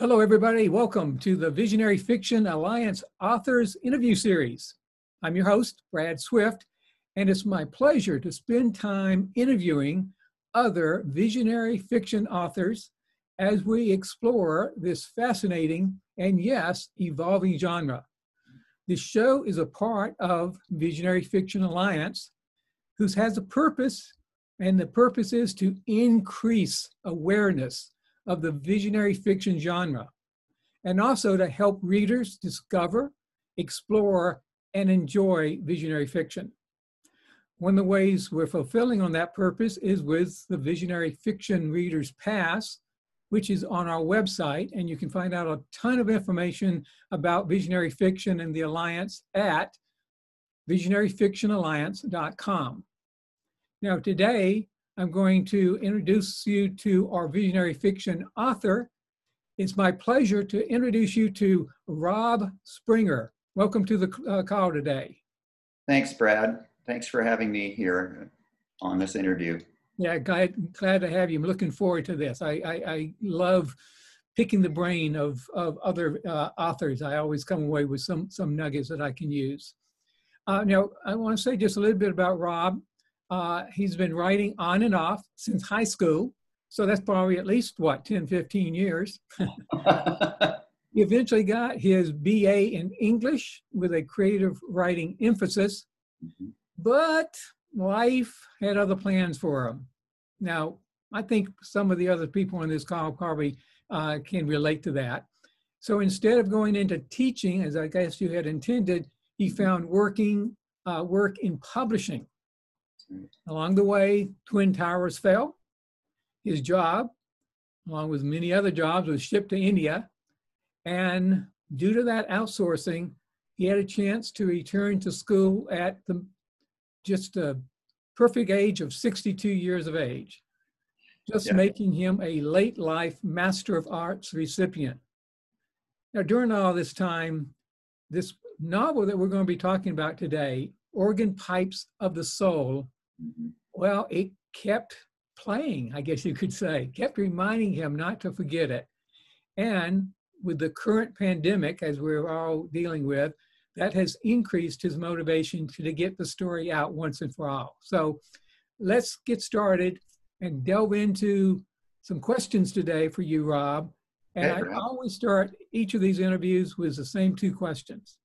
Hello, everybody. Welcome to the Visionary Fiction Alliance Authors Interview Series. I'm your host, Brad Swift, and it's my pleasure to spend time interviewing other visionary fiction authors as we explore this fascinating and, yes, evolving genre. This show is a part of Visionary Fiction Alliance, whose has a purpose, and the purpose is to increase awareness of the visionary fiction genre, and also to help readers discover, explore, and enjoy visionary fiction. One of the ways we're fulfilling on that purpose is with the Visionary Fiction Reader's Pass, which is on our website, and you can find out a ton of information about visionary fiction and the Alliance at visionaryfictionalliance.com. Now, today I'm going to introduce you to our visionary fiction author. It's my pleasure to introduce you to Rob Springer. Welcome to the uh, call today. Thanks, Brad. Thanks for having me here on this interview. Yeah, glad, glad to have you. I'm looking forward to this. I, I, I love picking the brain of, of other uh, authors. I always come away with some, some nuggets that I can use. Uh, now, I want to say just a little bit about Rob. Uh, he's been writing on and off since high school. So that's probably at least what, 10, 15 years. he eventually got his BA in English with a creative writing emphasis, mm-hmm. but life had other plans for him. Now, I think some of the other people on this call probably uh, can relate to that. So instead of going into teaching, as I guess you had intended, he found working uh, work in publishing. Along the way, Twin Towers fell. His job, along with many other jobs, was shipped to India. And due to that outsourcing, he had a chance to return to school at the just a perfect age of 62 years of age, just yeah. making him a late life Master of Arts recipient. Now, during all this time, this novel that we're going to be talking about today, Organ Pipes of the Soul, Mm-hmm. Well, it kept playing, I guess you could say, kept reminding him not to forget it. And with the current pandemic, as we're all dealing with, that has increased his motivation to, to get the story out once and for all. So let's get started and delve into some questions today for you, Rob. And I always start each of these interviews with the same two questions.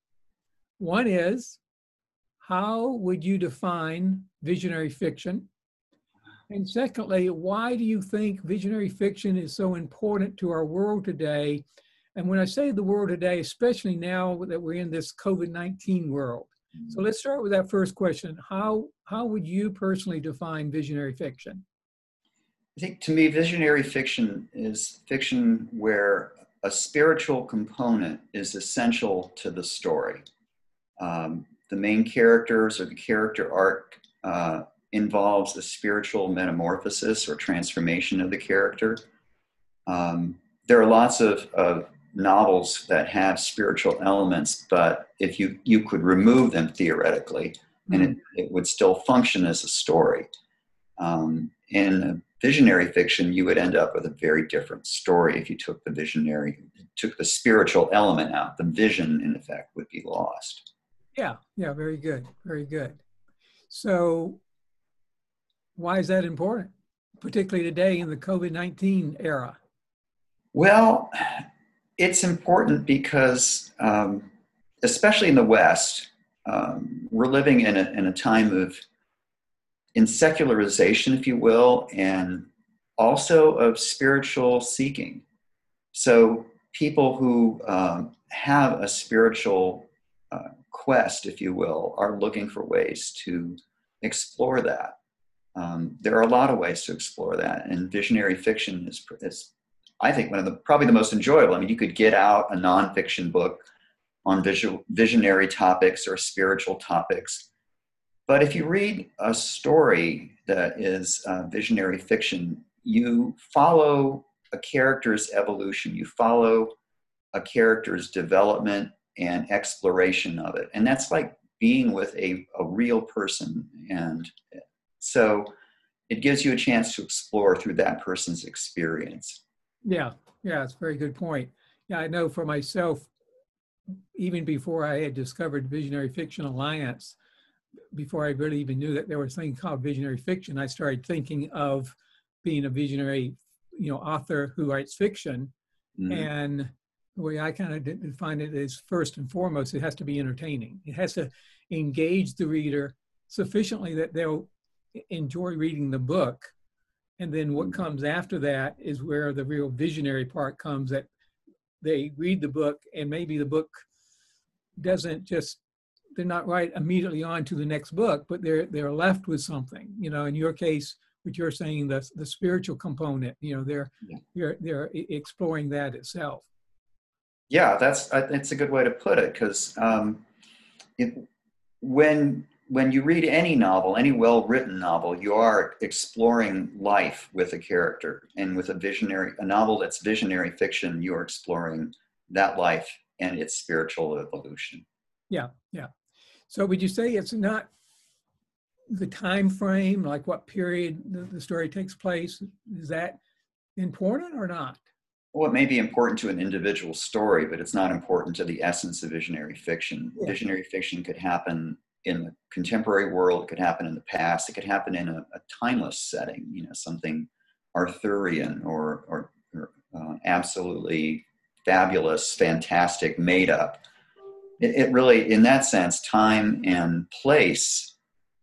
One is, how would you define visionary fiction? And secondly, why do you think visionary fiction is so important to our world today? And when I say the world today, especially now that we're in this COVID 19 world. So mm-hmm. let's start with that first question. How, how would you personally define visionary fiction? I think to me, visionary fiction is fiction where a spiritual component is essential to the story. Um, the main characters or the character arc uh, involves a spiritual metamorphosis or transformation of the character. Um, there are lots of, of, novels that have spiritual elements, but if you, you could remove them theoretically, mm-hmm. and it, it, would still function as a story. Um, in visionary fiction, you would end up with a very different story if you took the visionary, took the spiritual element out. The vision, in effect, would be lost. Yeah, yeah, very good, very good. So, why is that important, particularly today in the COVID 19 era? Well, it's important because, um, especially in the West, um, we're living in a, in a time of in secularization, if you will, and also of spiritual seeking. So, people who um, have a spiritual uh, quest, if you will, are looking for ways to explore that. Um, there are a lot of ways to explore that, and visionary fiction is, is, I think, one of the probably the most enjoyable. I mean, you could get out a nonfiction book on visual, visionary topics or spiritual topics, but if you read a story that is uh, visionary fiction, you follow a character's evolution, you follow a character's development and exploration of it. And that's like being with a, a real person. And so it gives you a chance to explore through that person's experience. Yeah, yeah, it's a very good point. Yeah, I know for myself, even before I had discovered Visionary Fiction Alliance, before I really even knew that there was something called visionary fiction, I started thinking of being a visionary, you know, author who writes fiction. Mhm. And the way I kind of define it is first and foremost, it has to be entertaining. It has to engage the reader sufficiently that they'll enjoy reading the book. And then what Mhm. comes after that is where the real visionary part comes that they read the book and maybe the book doesn't just they're not right immediately on to the next book, but they're they're left with something. You know, in your case, what you're saying, the the spiritual component. You know, they're Yeah. they're they're exploring that itself. Yeah, that's I- that's a good way to put it because um, when when you read any novel, any well-written novel, you are exploring life with a character, and with a visionary, a novel that's visionary fiction, you are exploring that life and its spiritual evolution. Yeah, yeah. So would you say it's not the time frame, like what period the, the story takes place? Is that important or not? Well, it may be important to an individual story, but it's not important to the essence of visionary fiction. Yeah. Visionary fiction could happen in the contemporary world, it could happen in the past, it could happen in a, a timeless setting, you know, something Arthurian or, or, or uh, absolutely fabulous, fantastic, made up. It, it really, in that sense, time and place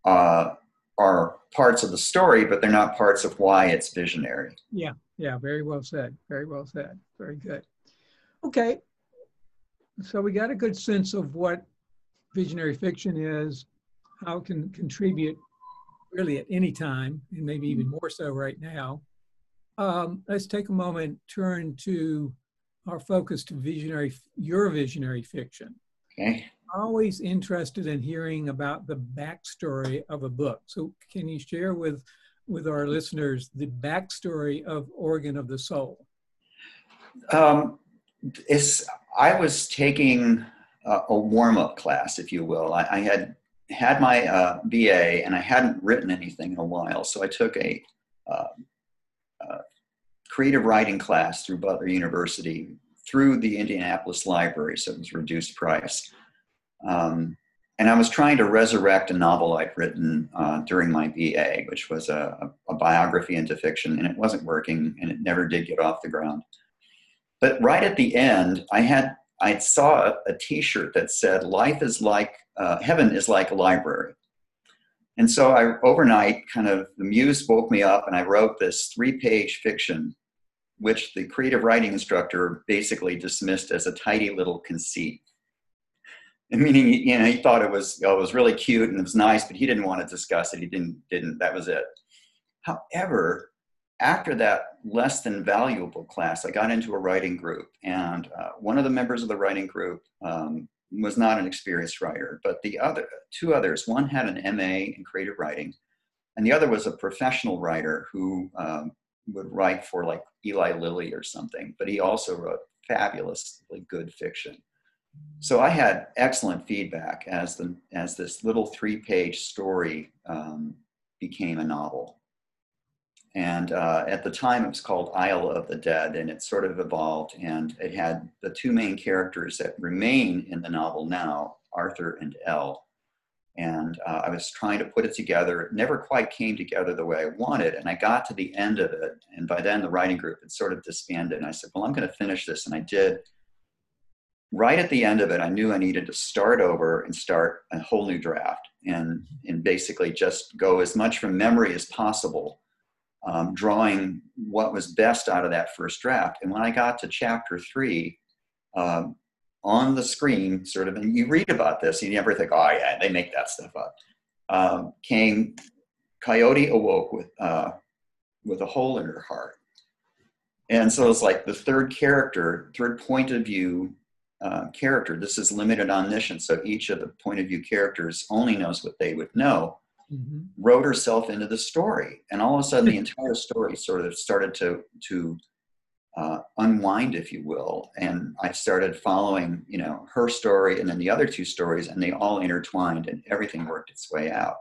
uh, are parts of the story, but they're not parts of why it's visionary. Yeah, yeah, very well said. Very well said. Very good. Okay. So we got a good sense of what visionary fiction is, how it can contribute really at any time, and maybe even more so right now. Um, let's take a moment, turn to our focus to visionary, your visionary fiction. Okay. Always interested in hearing about the backstory of a book. So can you share with with our listeners the backstory of Organ of the Soul? Um, it's, I was taking a, a warm up class, if you will. I, I had had my uh, BA and I hadn't written anything in a while, so I took a uh, creative writing class through Butler University through the Indianapolis Library, so it was reduced price. Um, and I was trying to resurrect a novel I'd written uh, during my BA, which was a, a biography into fiction, and it wasn't working, and it never did get off the ground. But right at the end, I had I saw a, a T-shirt that said "Life is like uh, heaven is like a library," and so I overnight kind of the muse woke me up, and I wrote this three-page fiction, which the creative writing instructor basically dismissed as a tidy little conceit. Meaning, you know, he thought it was oh, it was really cute and it was nice, but he didn't want to discuss it. He didn't didn't. That was it. However, after that less than valuable class, I got into a writing group, and uh, one of the members of the writing group um, was not an experienced writer, but the other two others, one had an MA in creative writing, and the other was a professional writer who um, would write for like Eli Lilly or something, but he also wrote fabulously good fiction. So I had excellent feedback as the as this little three-page story um, became a novel. And uh, at the time, it was called Isle of the Dead, and it sort of evolved. And it had the two main characters that remain in the novel now, Arthur and Elle. And uh, I was trying to put it together. It never quite came together the way I wanted. And I got to the end of it. And by then, the writing group had sort of disbanded. And I said, Well, I'm going to finish this. And I did. Right at the end of it, I knew I needed to start over and start a whole new draft and, and basically just go as much from memory as possible um, drawing what was best out of that first draft. And when I got to chapter three, um, on the screen, sort of, and you read about this, and you never think, oh, yeah, they make that stuff up, um, came Coyote awoke with, uh, with a hole in her heart. And so it's like the third character, third point of view uh, character. This is limited omniscience. So each of the point of view characters only knows what they would know Mm-hmm. wrote herself into the story and all of a sudden the entire story sort of started to to uh, unwind if you will and i started following you know her story and then the other two stories and they all intertwined and everything worked its way out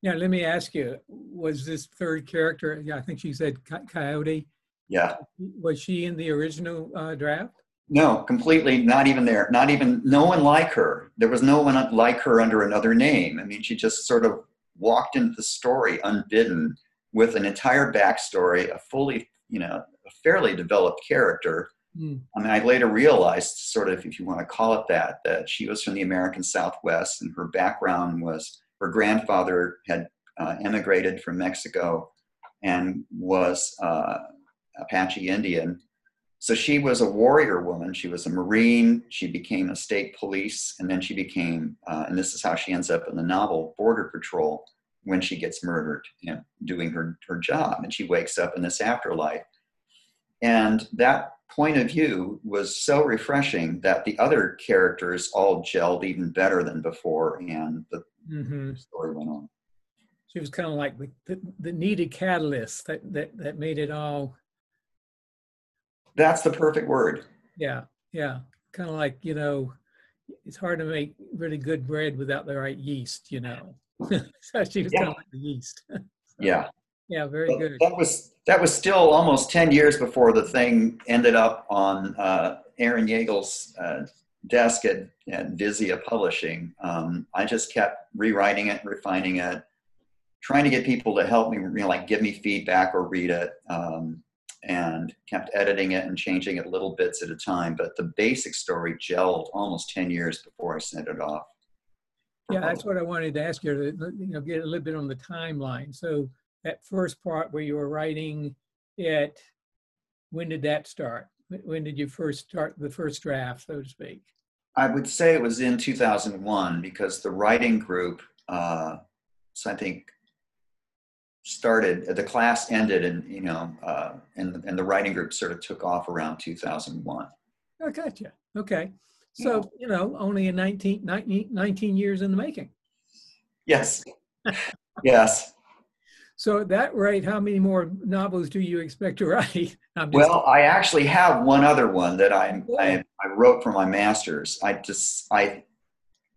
Yeah, let me ask you, was this third character, yeah, I think she said Coyote, yeah was she in the original uh, draft? No, completely not even there. Not even no one like her. There was no one like her under another name. I mean, she just sort of walked into the story unbidden with an entire backstory, a fully, you know, a fairly developed character. Mm. I mean, I later realized, sort of, if you want to call it that, that she was from the American Southwest, and her background was her grandfather had uh, immigrated from Mexico and was uh, Apache Indian. So she was a warrior woman. She was a Marine. She became a state police, and then she became, uh, and this is how she ends up in the novel, Border Patrol when she gets murdered, you know, doing her, her job. And she wakes up in this afterlife. And that point of view was so refreshing that the other characters all gelled even better than before. And the mm-hmm. story went on. She was kind of like the, the, the needed catalyst that, that, that made it all. That's the perfect word. Yeah. Yeah. Kind of like, you know, it's hard to make really good bread without the right yeast, you know. so she was yeah. kind of like the yeast. so, yeah. Yeah, very but good. That was that was still almost ten years before the thing ended up on uh, Aaron Yeagel's uh, desk at, at Vizia Publishing. Um, I just kept rewriting it, refining it, trying to get people to help me, you know, like give me feedback or read it, um, and kept editing it and changing it little bits at a time. But the basic story gelled almost ten years before I sent it off. Yeah, that's what I wanted to ask you to you know get a little bit on the timeline. So that first part where you were writing it, when did that start? When did you first start the first draft, so to speak? I would say it was in 2001 because the writing group, uh, so I think, started the class ended and you know uh, and and the writing group sort of took off around 2001. I gotcha. Okay. So, you know, only in 19, 19, 19 years in the making. Yes. yes. So at that rate, how many more novels do you expect to write? well, I actually have one other one that I, I, I wrote for my master's. I just I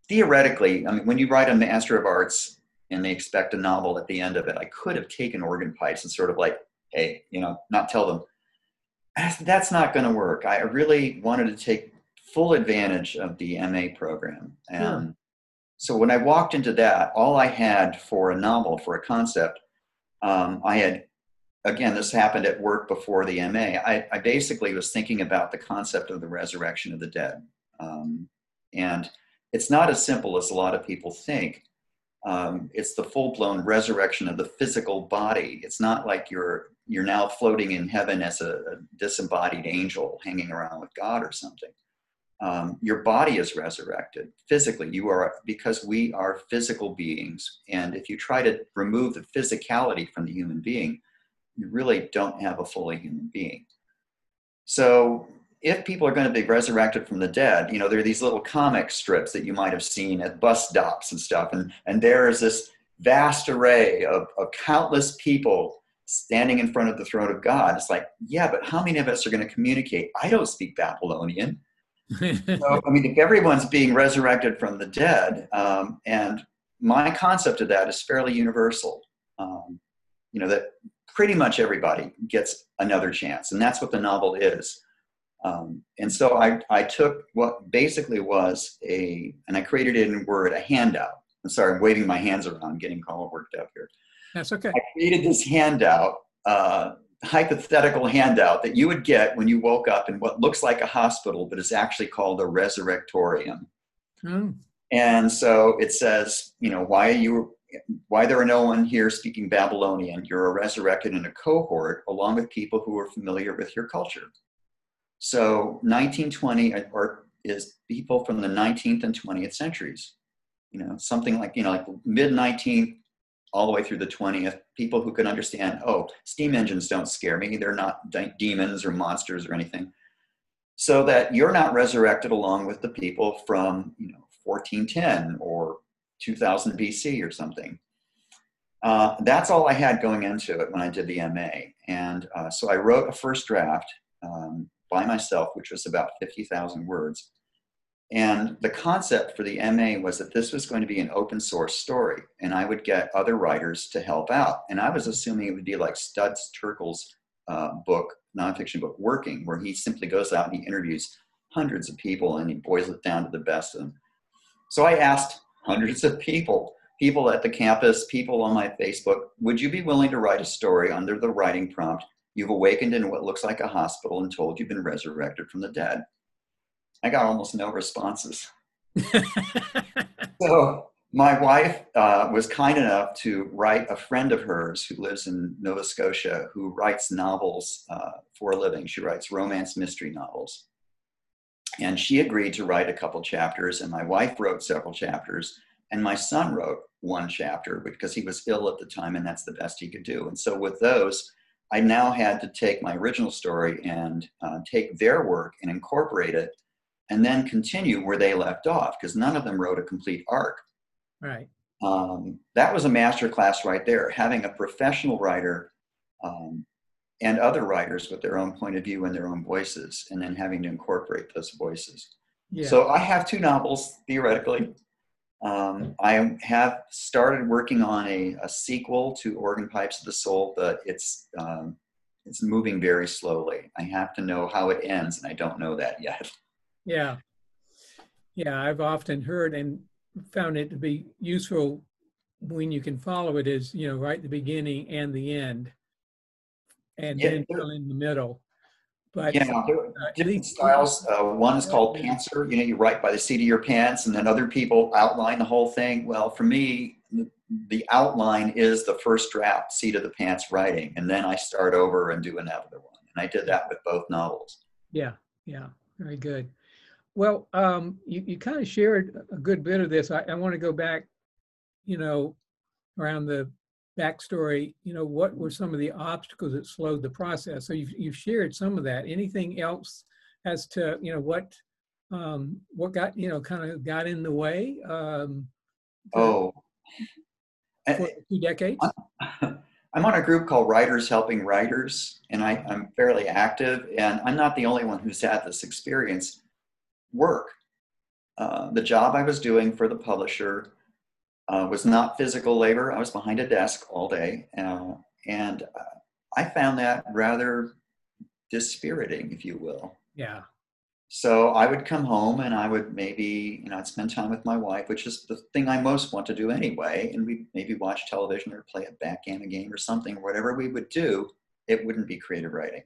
theoretically, I mean, when you write a Master of Arts and they expect a novel at the end of it, I could have taken organ pipes and sort of like, hey, you know, not tell them that's not going to work. I really wanted to take full advantage of the MA program. And yeah. so when I walked into that, all I had for a novel, for a concept, um, I had, again, this happened at work before the MA. I, I, basically was thinking about the concept of the resurrection of the dead. Um, and it's not as simple as a lot of people think. Um, it's the full-blown resurrection of the physical body. It's not like you're you're now floating in heaven as a, a disembodied angel hanging around with God or something. Um, your body is resurrected physically. You are because we are physical beings and if you try to remove the physicality from the human being you really don't have a fully human being. So if people are going to be resurrected from the dead you know there are these little comic strips that you might have seen at bus stops and stuff and and there is this vast array of, of countless people standing in front of the throne of god it's like yeah but how many of us are going to communicate i don't speak babylonian so, I mean, if everyone's being resurrected from the dead, um, and my concept of that is fairly universal, um, you know, that pretty much everybody gets another chance, and that's what the novel is. Um, and so I, I took what basically was a, and I created it in Word, a handout. I'm sorry, I'm waving my hands around, getting all worked up here. That's okay. I created this handout uh, hypothetical handout that you would get when you woke up in what looks like a hospital, but is actually called a resurrectorium. Mm. And so it says, you know, why are you, why there are no one here speaking Babylonian? You're a resurrected in a cohort along with people who are familiar with your culture. So 1920 or is people from the 19th and 20th centuries. You know, something like, you know, like mid 19th, all the way through the 20th, people who can understand, oh, steam engines don't scare me. They're not de- demons or monsters or anything. So that you're not resurrected along with the people from, you know, 1410 or 2000 BC or something. Uh, that's all I had going into it when I did the MA. And uh, so I wrote a first draft um, by myself, which was about 50,000 words. And the concept for the MA was that this was going to be an open source story, and I would get other writers to help out. And I was assuming it would be like Studs Terkel's uh, book, nonfiction book, Working, where he simply goes out and he interviews hundreds of people and he boils it down to the best of them. So I asked hundreds of people, people at the campus, people on my Facebook, would you be willing to write a story under the writing prompt? You've awakened in what looks like a hospital and told you've been resurrected from the dead. I got almost no responses. so my wife uh, was kind enough to write a friend of hers who lives in Nova Scotia who writes novels uh, for a living. She writes romance mystery novels. And she agreed to write a couple chapters, and my wife wrote several chapters, and my son wrote one chapter because he was ill at the time, and that's the best he could do. And so, with those, I now had to take my original story and uh, take their work and incorporate it, and then continue where they left off because none of them wrote a complete arc. Right. Um, that was a master class right there. Having a professional writer um, and other writers with their own point of view and their own voices, and then having to incorporate those voices. Yeah. So I have two novels theoretically. Um, I have started working on a, a, sequel to Organ Pipes of the Soul, but it's um, it's moving very slowly. I have to know how it ends, and I don't know that yet. Yeah, yeah. I've often heard and found it to be useful when you can follow it is you know right the beginning and the end and yeah, then fill in the middle. But yeah, uh, different styles. Uh, one is called pantser. You know, you write by the seat of your pants, and then other people outline the whole thing. Well, for me, the, the outline is the first draft, seat of the pants writing, and then I start over and do another one. And I did that with both novels. Yeah, yeah, very good. Well, um, you, you kind of shared a good bit of this. I, I want to go back, you know, around the backstory, you know, what were some of the obstacles that slowed the process? So you've, you've shared some of that. Anything else as to, you know, what, um, what got, you know, kind of got in the way? Um, oh, for two decades? I'm on a group called Writers Helping Writers, and I, I'm fairly active, and I'm not the only one who's had this experience. Work. Uh, the job I was doing for the publisher uh, was not physical labor. I was behind a desk all day, uh, and I found that rather dispiriting, if you will. Yeah. So I would come home and I would maybe, you know, I'd spend time with my wife, which is the thing I most want to do anyway. And we maybe watch television or play a backgammon game or something, whatever we would do, it wouldn't be creative writing.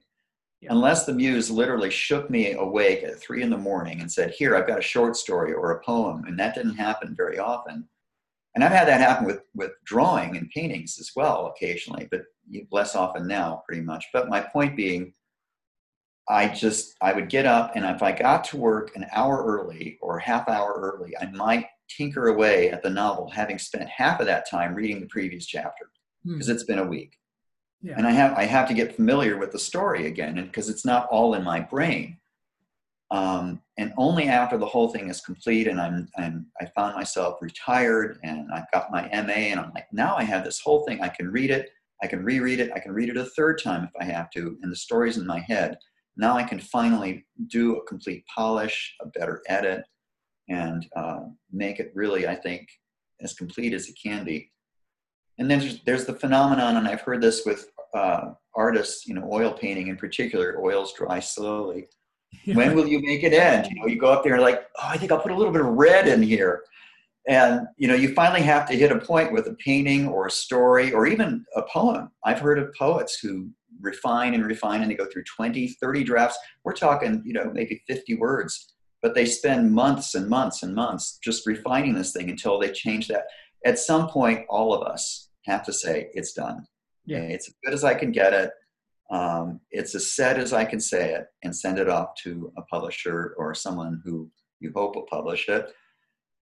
Yeah. Unless the muse literally shook me awake at three in the morning and said, Here, I've got a short story or a poem. And that didn't happen very often and I've had that happen with with drawing and paintings as well occasionally, but less often now, pretty much. But my point being, I just I would get up, and if I got to work an hour early or half hour early, I might tinker away at the novel, having spent half of that time reading the previous chapter because hmm. it's been a week. Yeah. And I have I have to get familiar with the story again, and because it's not all in my brain. Um, and only after the whole thing is complete and I'm, I'm I found myself retired and I've got my MA and I'm like, now I have this whole thing. I can read it, I can reread it, I can read it a third time if I have to, and the story's in my head. Now I can finally do a complete polish, a better edit, and uh, make it really, I think, as complete as it can be. And then there's, there's the phenomenon, and I've heard this with uh, artists, you know, oil painting in particular, oils dry slowly when will you make it end? You know, you go up there and like, oh, I think I'll put a little bit of red in here. And you know, you finally have to hit a point with a painting or a story or even a poem. I've heard of poets who refine and refine and they go through 20, 30 drafts. We're talking, you know, maybe 50 words, but they spend months and months and months just refining this thing until they change that. At some point, all of us have to say, it's done. Yeah. It's as good as I can get it. Um, it's as set as I can say it and send it off to a publisher or someone who you hope will publish it.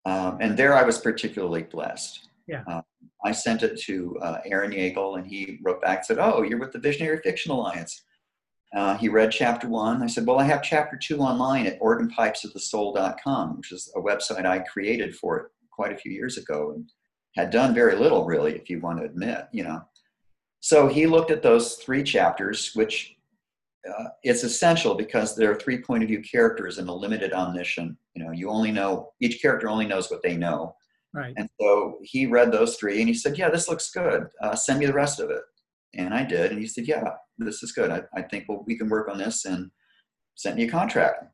Um, and there I was particularly blessed. Yeah. Um, I sent it to uh, Aaron Yeagle and he wrote back and said, Oh, you're with the Visionary Fiction Alliance. Uh, he read chapter one. I said, Well, I have chapter two online at organpipesofthesoul.com, which is a website I created for it quite a few years ago and had done very little, really, if you want to admit, you know. So he looked at those three chapters, which uh, it's essential because there are three point of view characters in a limited omniscient. You know, you only know each character only knows what they know. Right. And so he read those three and he said, "Yeah, this looks good. Uh, send me the rest of it." And I did, and he said, "Yeah, this is good. I, I think well, we can work on this." And sent me a contract.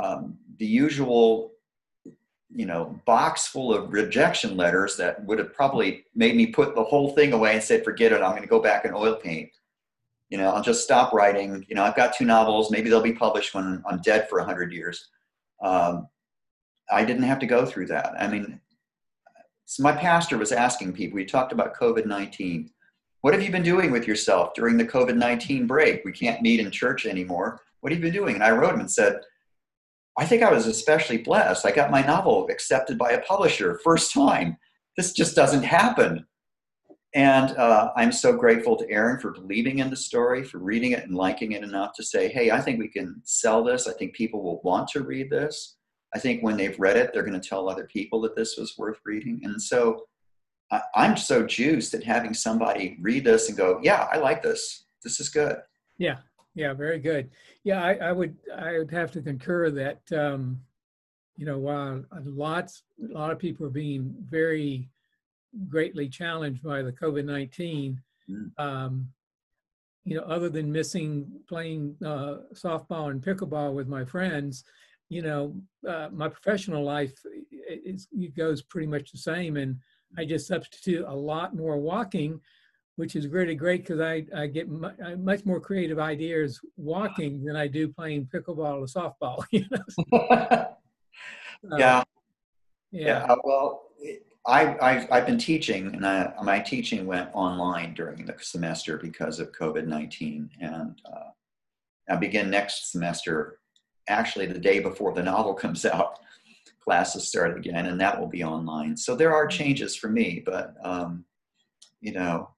um, the usual you know box full of rejection letters that would have probably made me put the whole thing away and said forget it. I'm going to go back and oil paint. You know i'll just stop writing. You know i've got two novels. Maybe they'll be published when i'm dead for 100 years. Um, i didn't have to go through that. I mean so my pastor was asking people we talked about covid-19 what have you been doing with yourself during the covid-19 break? We can't meet in church anymore. What have you been doing? And i wrote him and said I think I was especially blessed. I got my novel accepted by a publisher first time. This just doesn't happen. And uh, I'm so grateful to Aaron for believing in the story, for reading it and liking it enough to say, hey, I think we can sell this. I think people will want to read this. I think when they've read it, they're going to tell other people that this was worth reading. And so I, I'm so juiced at having somebody read this and go, yeah, I like this. This is good. Yeah, yeah, very good. Yeah, I, I would I would have to concur that um, you know while lots a lot of people are being very greatly challenged by the COVID nineteen. Mm. Um, you know, other than missing playing uh, softball and pickleball with my friends, you know, uh, my professional life is, it goes pretty much the same, and I just substitute a lot more walking which is really great because I, I get much more creative ideas walking than I do playing pickleball or softball. You know? yeah. yeah. Yeah. Well, I, I've, I've been teaching, and I, my teaching went online during the semester because of COVID 19. And uh, I begin next semester, actually, the day before the novel comes out. Classes start again, and that will be online. So there are changes for me, but um, you know,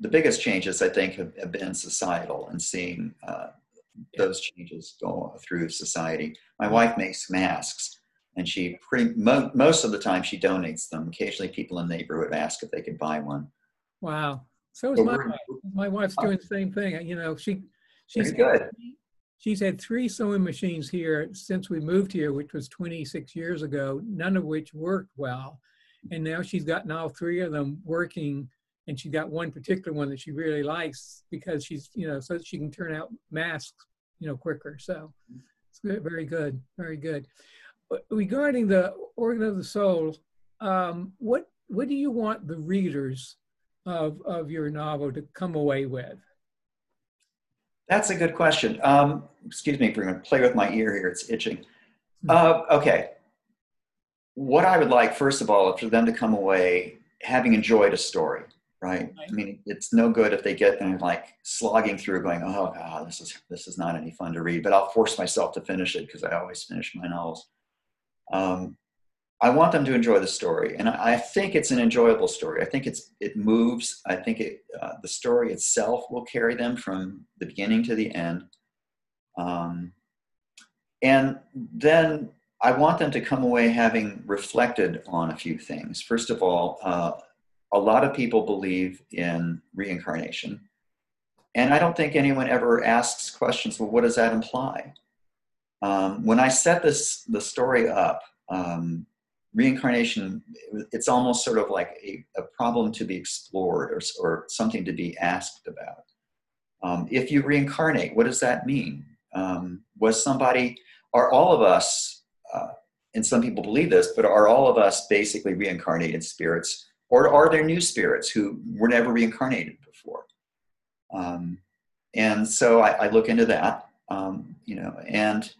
the biggest changes I think have, have been societal and seeing uh, those changes go through society. My wife makes masks, and she pretty mo- most of the time she donates them. Occasionally, people in the neighborhood ask if they could buy one. Wow. So is my wife. My wife's doing the same thing. You know, she she's good. She's had three sewing machines here since we moved here, which was 26 years ago. None of which worked well, and now she's gotten all three of them working and she got one particular one that she really likes because she's you know so she can turn out masks you know quicker. So it's good, very good very good. But regarding the organ of the soul um, what what do you want the readers of of your novel to come away with? That's a good question. Um, excuse me for going to play with my ear here. It's itching. Hmm. uh, okay. What i would like first of all for them to come away having enjoyed a story right? I mean, it's no good if they get there like slogging through, going, "Oh God, this is this is not any fun to read." But I'll force myself to finish it because I always finish my novels. Um, I want them to enjoy the story, and I, I, think it's an enjoyable story. I think it's it moves. I think it uh, the story itself will carry them from the beginning to the end. Um, and then I want them to come away having reflected on a few things. First of all, uh, a lot of people believe in reincarnation. And I don't think anyone ever asks questions, well, what does that imply? Um, when I set this the story up, um, reincarnation, it's almost sort of like a, a problem to be explored or, or, something to be asked about. Um, if you reincarnate, what does that mean? Um, was somebody, are all of us, uh, and some people believe this, but are all of us basically reincarnated spirits or are there new spirits who were never reincarnated before? Um, and so I, I, look into that, um, you know, and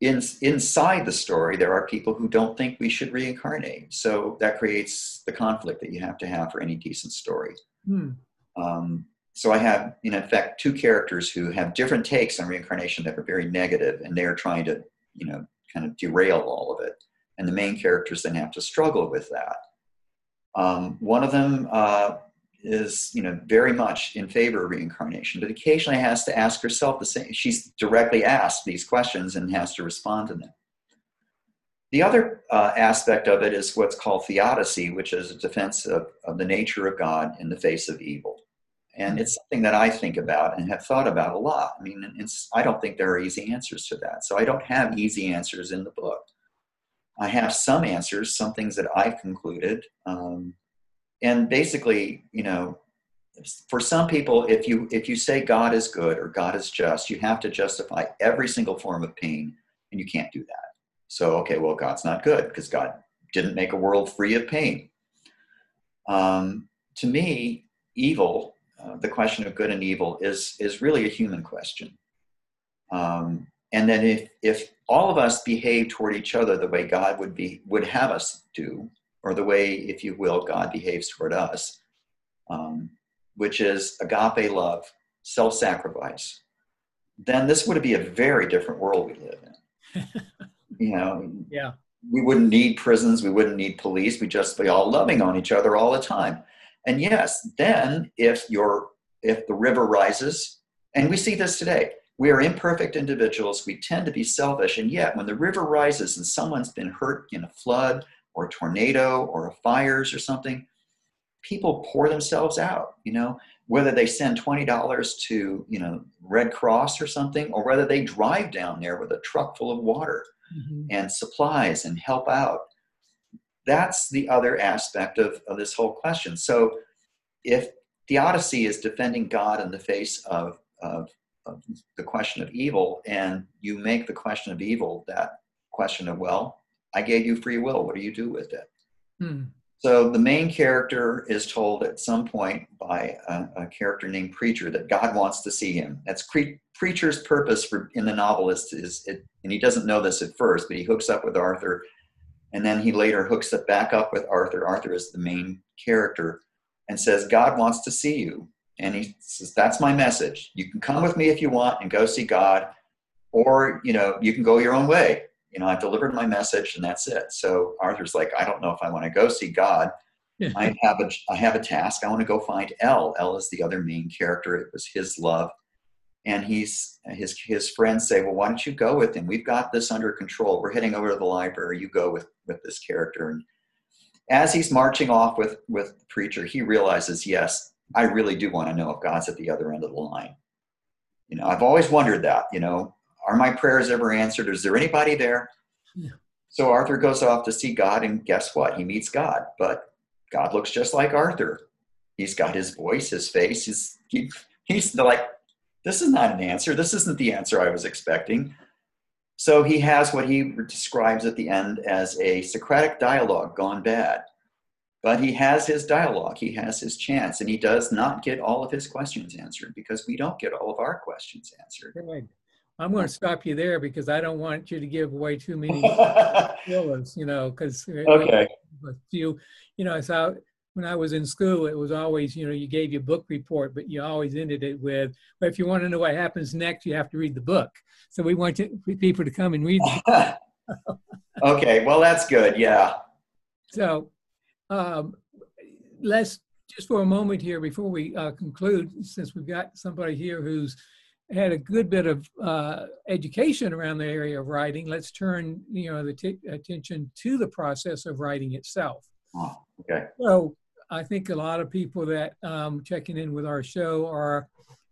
in, inside the story, there are people who don't think we should reincarnate. So that creates the conflict that you have to have for any decent story. Hmm. Um, so I have, in effect, two characters who have different takes on reincarnation that are very negative, and they're trying to, you know, kind of derail all of it. And the main characters then have to struggle with that. Um, one of them uh, is, you know, very much in favor of reincarnation, but occasionally has to ask herself the same. She's directly asked these questions and has to respond to them. The other uh, aspect of it is what's called theodicy, which is a defense of, of the nature of God in the face of evil. And it's something that I think about and have thought about a lot. I mean, I don't think there are easy answers to that. So I don't have easy answers in the book. I have some answers, some things that I've concluded. Um, and basically, you know, for some people, if you if you say God is good or God is just, you have to justify every single form of pain and you can't do that. So, okay, well, God's not good because God didn't make a world free of pain. Um, to me, evil, uh, the question of good and evil, is is really a human question. Um, and then if if all of us behave toward each other the way God would be would have us do, or the way, if you will, God behaves toward us, um, which is agape love, self-sacrifice, then this would be a very different world we live in. you know, yeah, we wouldn't need prisons, we wouldn't need police, we'd just be all loving on each other all the time. And yes, then if your if the river rises, and we see this today, we are imperfect individuals, we tend to be selfish, and yet when the river rises and someone's been hurt in a flood or a tornado or a fires or something, people pour themselves out, you know, whether they send $20 to, you know, Red Cross or something, or whether they drive down there with a truck full of water mm-hmm. and supplies and help out. That's the other aspect of, of this whole question. So if theodicy is defending God in the face of, of, of the question of evil, and you make the question of evil that question of, well, I gave you free will. What do you do with it? Hmm. So the main character is told at some point by a, a, character named Preacher that God wants to see him. That's Cre- Preacher's purpose for in the novelist is, it, and he doesn't know this at first, but he hooks up with Arthur, and then he later hooks it back up with Arthur. Arthur is the main character, and says God wants to see you, and he says that's my message. You can come with me if you want and go see God, or you know you can go your own way you know, I've delivered my message and that's it. So Arthur's like, I don't know if I want to go see God. I have a I have a task. I want to go find Elle. Elle is the other main character. It was his love. And he's his his friends say, Well, why don't you go with him? We've got this under control. We're heading over to the library. You go with with this character. And as he's marching off with with the preacher, he realizes, yes, I really do want to know if God's at the other end of the line. You know, I've always wondered that, you know, are my prayers ever answered? Is there anybody there? Yeah. So Arthur goes off to see God, and guess what? He meets God, but God looks just like Arthur. He's got his voice, his face. He's, he, he's like, this is not an answer. This isn't the answer I was expecting. So he has what he describes at the end as a Socratic dialogue gone bad. But he has his dialogue, he has his chance, and he does not get all of his questions answered because we don't get all of our questions answered. Right. I'm going to stop you there because I don't want you to give away too many spoilers, you know, because okay. you, you know, so when I was in school, it was always, you know, you gave your book report, but you always ended it with, well, if you want to know what happens next, you have to read the book. So we want to, people to come and read. okay, well, that's good. Yeah. So um, let's just for a moment here before we uh, conclude, since we've got somebody here who's had a good bit of uh, education around the area of writing, let's turn you know the t- attention to the process of writing itself. Oh, okay. So I think a lot of people that um, checking in with our show are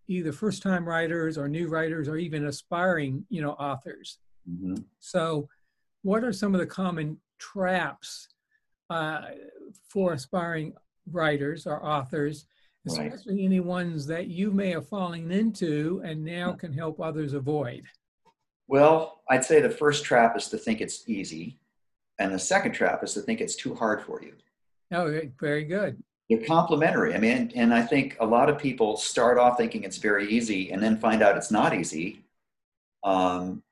either first-time writers or new writers or even aspiring you know authors. Mm-hmm. So, what are some of the common traps uh, for aspiring writers or authors especially right. any ones that you may have fallen into and now can help others avoid? Well, I'd say the first trap is to think it's easy, and the second trap is to think it's too hard for you. Oh, very good. They're complementary. I mean, and I think a lot of people start off thinking it's very easy and then find out it's not easy, um,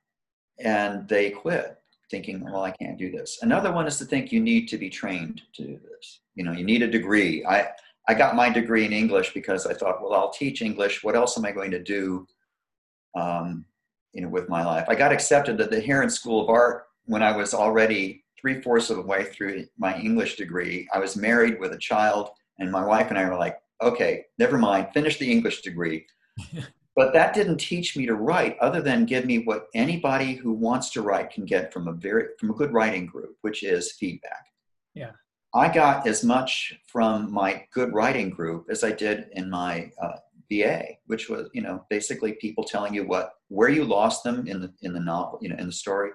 and they quit thinking, well, I can't do this. Another one is to think you need to be trained to do this. You know, you need a degree. I I got my degree in English because I thought, well, I'll teach English. What else am I going to do, um, you know, with my life? I got accepted at the Herron School of Art when I was already three fourths of the way through my English degree. I was married with a child, and my wife and I were like, okay, never mind, finish the English degree. but that didn't teach me to write, other than give me what anybody who wants to write can get from a very from a good writing group, which is feedback. Yeah. I got as much from my good writing group as I did in my uh, BA, which was you know basically people telling you what where you lost them in the in the novel, you know, in the story.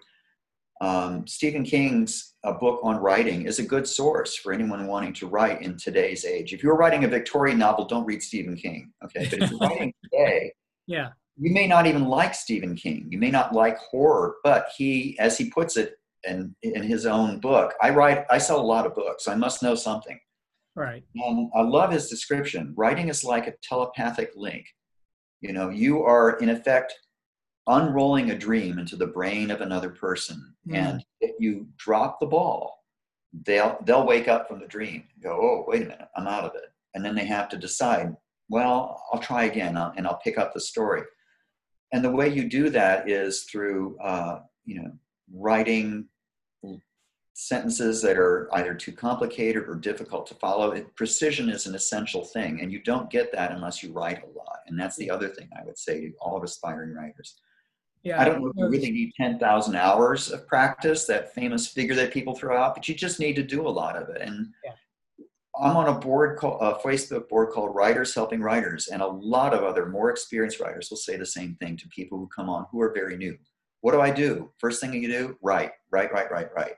Um, Stephen King's a book on writing is a good source for anyone wanting to write in today's age. If you're writing a Victorian novel, don't read Stephen King, okay? But if you're writing today, yeah, You may not even like Stephen King. You may not like horror, but he, as he puts it in, in his own book, I write, I sell a lot of books. I must know something. Right. And I love his description. Writing is like a telepathic link. You know, you are in effect unrolling a dream into the brain of another person. Mm. And if you drop the ball, they'll they'll wake up from the dream and go, oh, wait a minute, I'm out of it. And then they have to decide, well, I'll try again and I'll pick up the story. And the way you do that is through, uh, you know, writing sentences that are either too complicated or difficult to follow. It, precision is an essential thing, and you don't get that unless you write a lot. And that's the other thing I would say to all of aspiring writers. Yeah, I don't know if you really need 10,000 hours of practice, that famous figure that people throw out, but you just need to do a lot of it. And yeah. I'm on a board called a Facebook board called Writers Helping Writers, and a lot of other more experienced writers will say the same thing to people who come on who are very new. What do I do? First thing you do, write, write, write, write, write.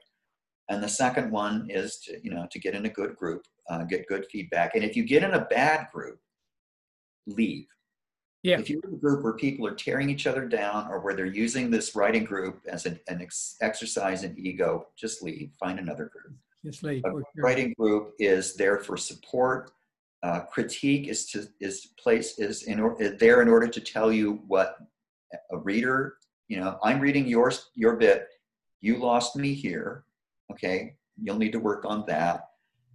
And the second one is to you know to get in a good group, uh, get good feedback. And if you get in a bad group, leave. Yeah. If you're in a group where people are tearing each other down or where they're using this writing group as an, an ex- exercise in ego, just leave. Find another group. Leave. A writing group is there for support. Uh, critique is to is place is in or, there in order to tell you what a reader. You know, I'm reading yours your bit. You lost me here. Okay, you'll need to work on that.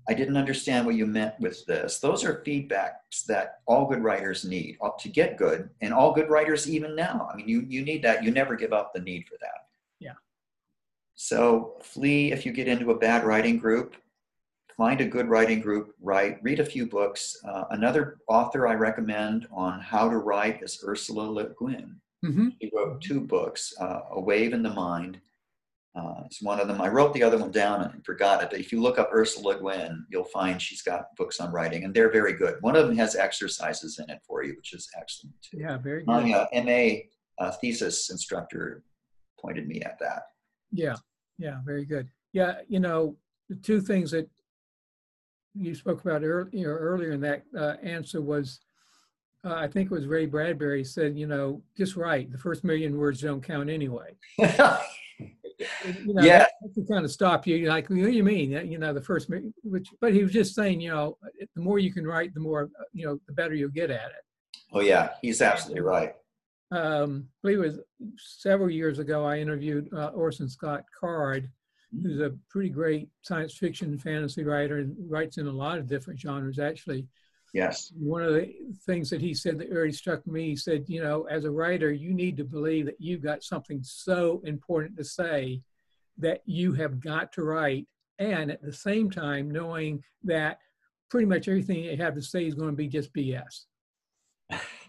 I didn't understand what you meant with this. Those are feedbacks that all good writers need to get good, and all good writers even now. I mean, you you need that. You never give up the need for that. So flee if you get into a bad writing group. Find a good writing group. Write. Read a few books. Uh, another author I recommend on how to write is Ursula Le Guin. Mm-hmm. She wrote two books, uh, A Wave in the Mind uh, it's one of them. I wrote the other one down and forgot it. But if you look up Ursula Le Guin, you'll find she's got books on writing, and they're very good. One of them has exercises in it for you, which is excellent too. Yeah, very good. My uh, MA uh, thesis instructor pointed me at that. Yeah, yeah, very good. Yeah, you know, the two things that you spoke about earlier, earlier in that uh, answer was, uh, I think it was Ray Bradbury said, you know, just write. The first million words don't count anyway. you know, yeah. to kind of stop you. Like, what do you mean? You know, the first, which, but he was just saying, you know, the more you can write, the more, you know, the better you'll get at it. Oh yeah, he's absolutely right. Um, I believe it was several years ago. I interviewed uh, Orson Scott Card, who's a pretty great science fiction and fantasy writer and writes in a lot of different genres. Actually, Yes. One of the things that he said that really struck me, he said, you know, as a writer, you need to believe that you've got something so important to say that you have got to write. And at the same time, knowing that pretty much everything you have to say is going to be just BS.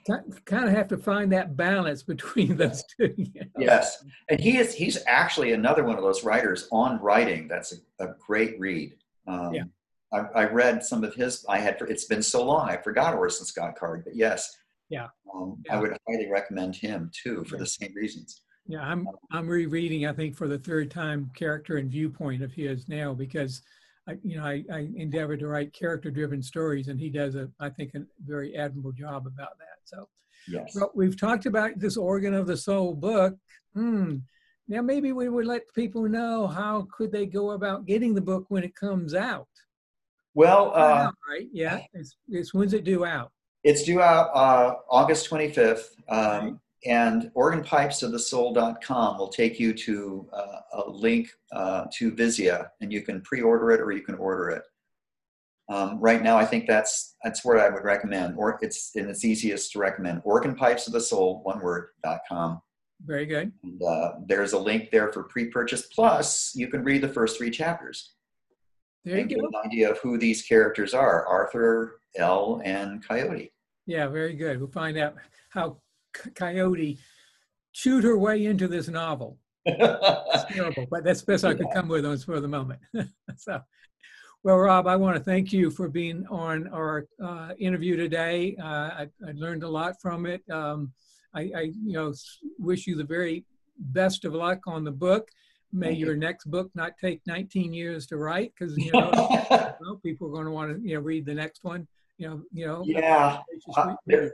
Kind of have to find that balance between those two. You know? Yes, and he is he's actually another one of those writers on writing. That's a, a great read. Um, yeah. I, I, read some of his. I had it's been so long I forgot Orson Scott Card, but yes, yeah, um, yeah. I would highly recommend him too for yeah. the same reasons. Yeah, I'm I'm rereading I think for the third time character and viewpoint of his now because I you know I, I endeavor to write character driven stories and he does a I think a very admirable job about that. So yes, well, we've talked about this organ of the soul book. Hmm. Now maybe we would let people know how could they go about getting the book when it comes out. Well, uh, right, yeah. It's, it's, when's it due out? It's due out uh, August 25th. Um. And organpipesofthesoul.com will take you to uh, a link uh, to Vizia, and you can pre-order it or you can order it. Um, right now, I think that's that's where I would recommend, or it's and it's easiest to recommend. Organpipesofthesoul, one word, dot com. Very good. And, uh, there's a link there for pre-purchase. Plus, you can read the first three chapters. There you go. An idea of who these characters are: Arthur, Elle, and Coyote. Yeah, very good. We'll find out how Coyote chewed her way into this novel. it's terrible, but that's the best I could come with on for the moment. so, well, Rob, I want to thank you for being on our uh, interview today. Uh, I, I, learned a lot from it. Um, I, I, you know, wish you the very best of luck on the book may your next book not take 19 years to write because you know people are going to want to you know read the next one you know you know yeah uh, there,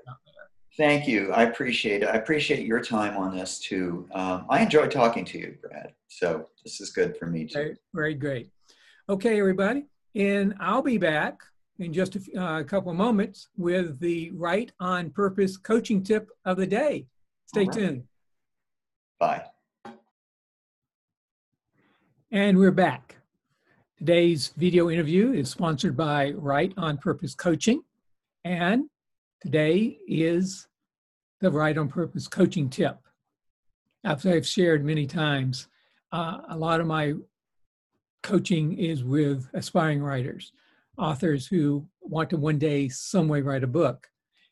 Thank you. I appreciate it. I appreciate your time on this too. Um, I enjoy talking to you, Brad. So this is good for me too. Very, very great. Okay, everybody. And I'll be back in just a, uh, a couple of moments with the Write on Purpose coaching tip of the day. Stay right. tuned. Bye. And we're back. Today's video interview is sponsored by Write on Purpose Coaching. And today is the Write on Purpose coaching tip. As I've shared many times, uh, a lot of my coaching is with aspiring writers, authors who want to one day, some way write a book.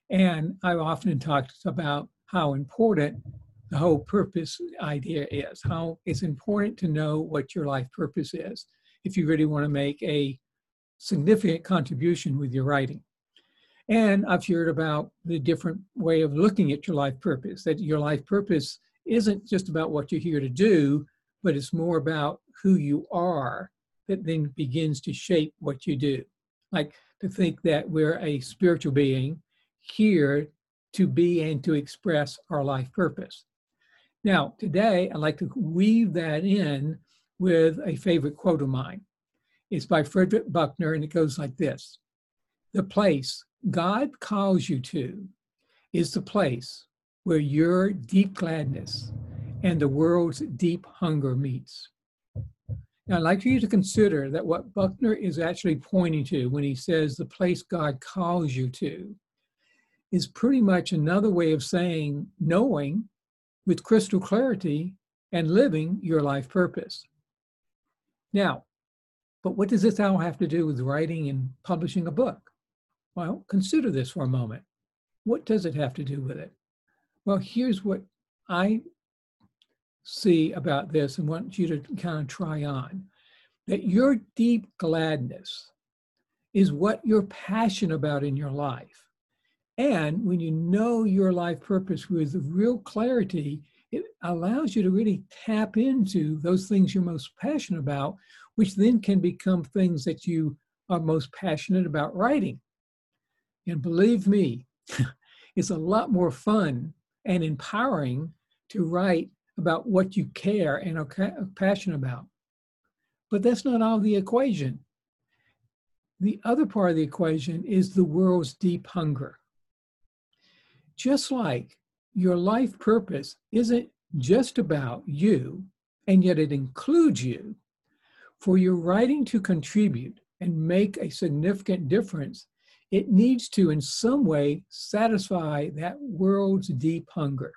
And I've often talked about how important the whole purpose idea is, how it's important to know what your life purpose is if you really want to make a significant contribution with your writing. And I've heard about the different way of looking at your life purpose, that your life purpose isn't just about what you're here to do, but it's more about who you are that then begins to shape what you do. Like to think that we're a spiritual being here to be and to express our life purpose. Now, today, I'd like to weave that in with a favorite quote of mine. It's by Frederick Buckner, and it goes like this The place God calls you to is the place where your deep gladness and the world's deep hunger meets. Now, I'd like for you to consider that what Buckner is actually pointing to when he says the place God calls you to is pretty much another way of saying knowing with crystal clarity and living your life purpose. Now, but what does this all have to do with writing and publishing a book? Well, consider this for a moment. What does it have to do with it? Well, here's what I see about this and want you to kind of try on that your deep gladness is what you're passionate about in your life. And when you know your life purpose with real clarity, it allows you to really tap into those things you're most passionate about, which then can become things that you are most passionate about writing. And believe me, it's a lot more fun and empowering to write about what you care and are passionate about. But that's not all the equation. The other part of the equation is the world's deep hunger. Just like your life purpose isn't just about you, and yet it includes you, for your writing to contribute and make a significant difference it needs to, in some way, satisfy that world's deep hunger.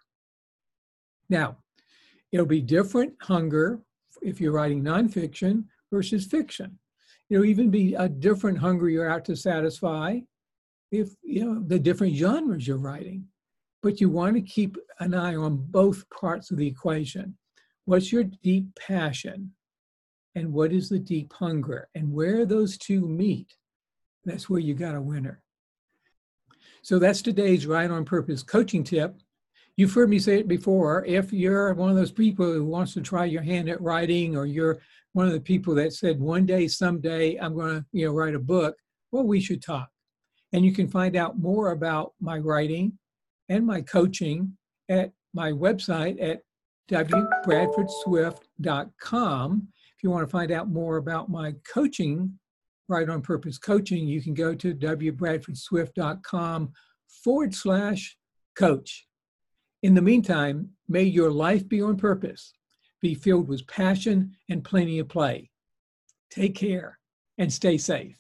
Now, it'll be different hunger if you're writing nonfiction versus fiction. It'll even be a different hunger you're out to satisfy if, you know, the different genres you're writing. But you want to keep an eye on both parts of the equation. What's your deep passion? And what is the deep hunger? And where those two meet that's where you got a winner. So that's today's Write on Purpose coaching tip. You've heard me say it before. If you're one of those people who wants to try your hand at writing, or you're one of the people that said one day, someday, I'm going to you know write a book, well, we should talk. And you can find out more about my writing and my coaching at my website at wbradfordswift.com. If you want to find out more about my coaching Write on Purpose Coaching, you can go to wbradfordswift.com forward slash coach. In the meantime, may your life be on purpose, be filled with passion and plenty of play. Take care and stay safe.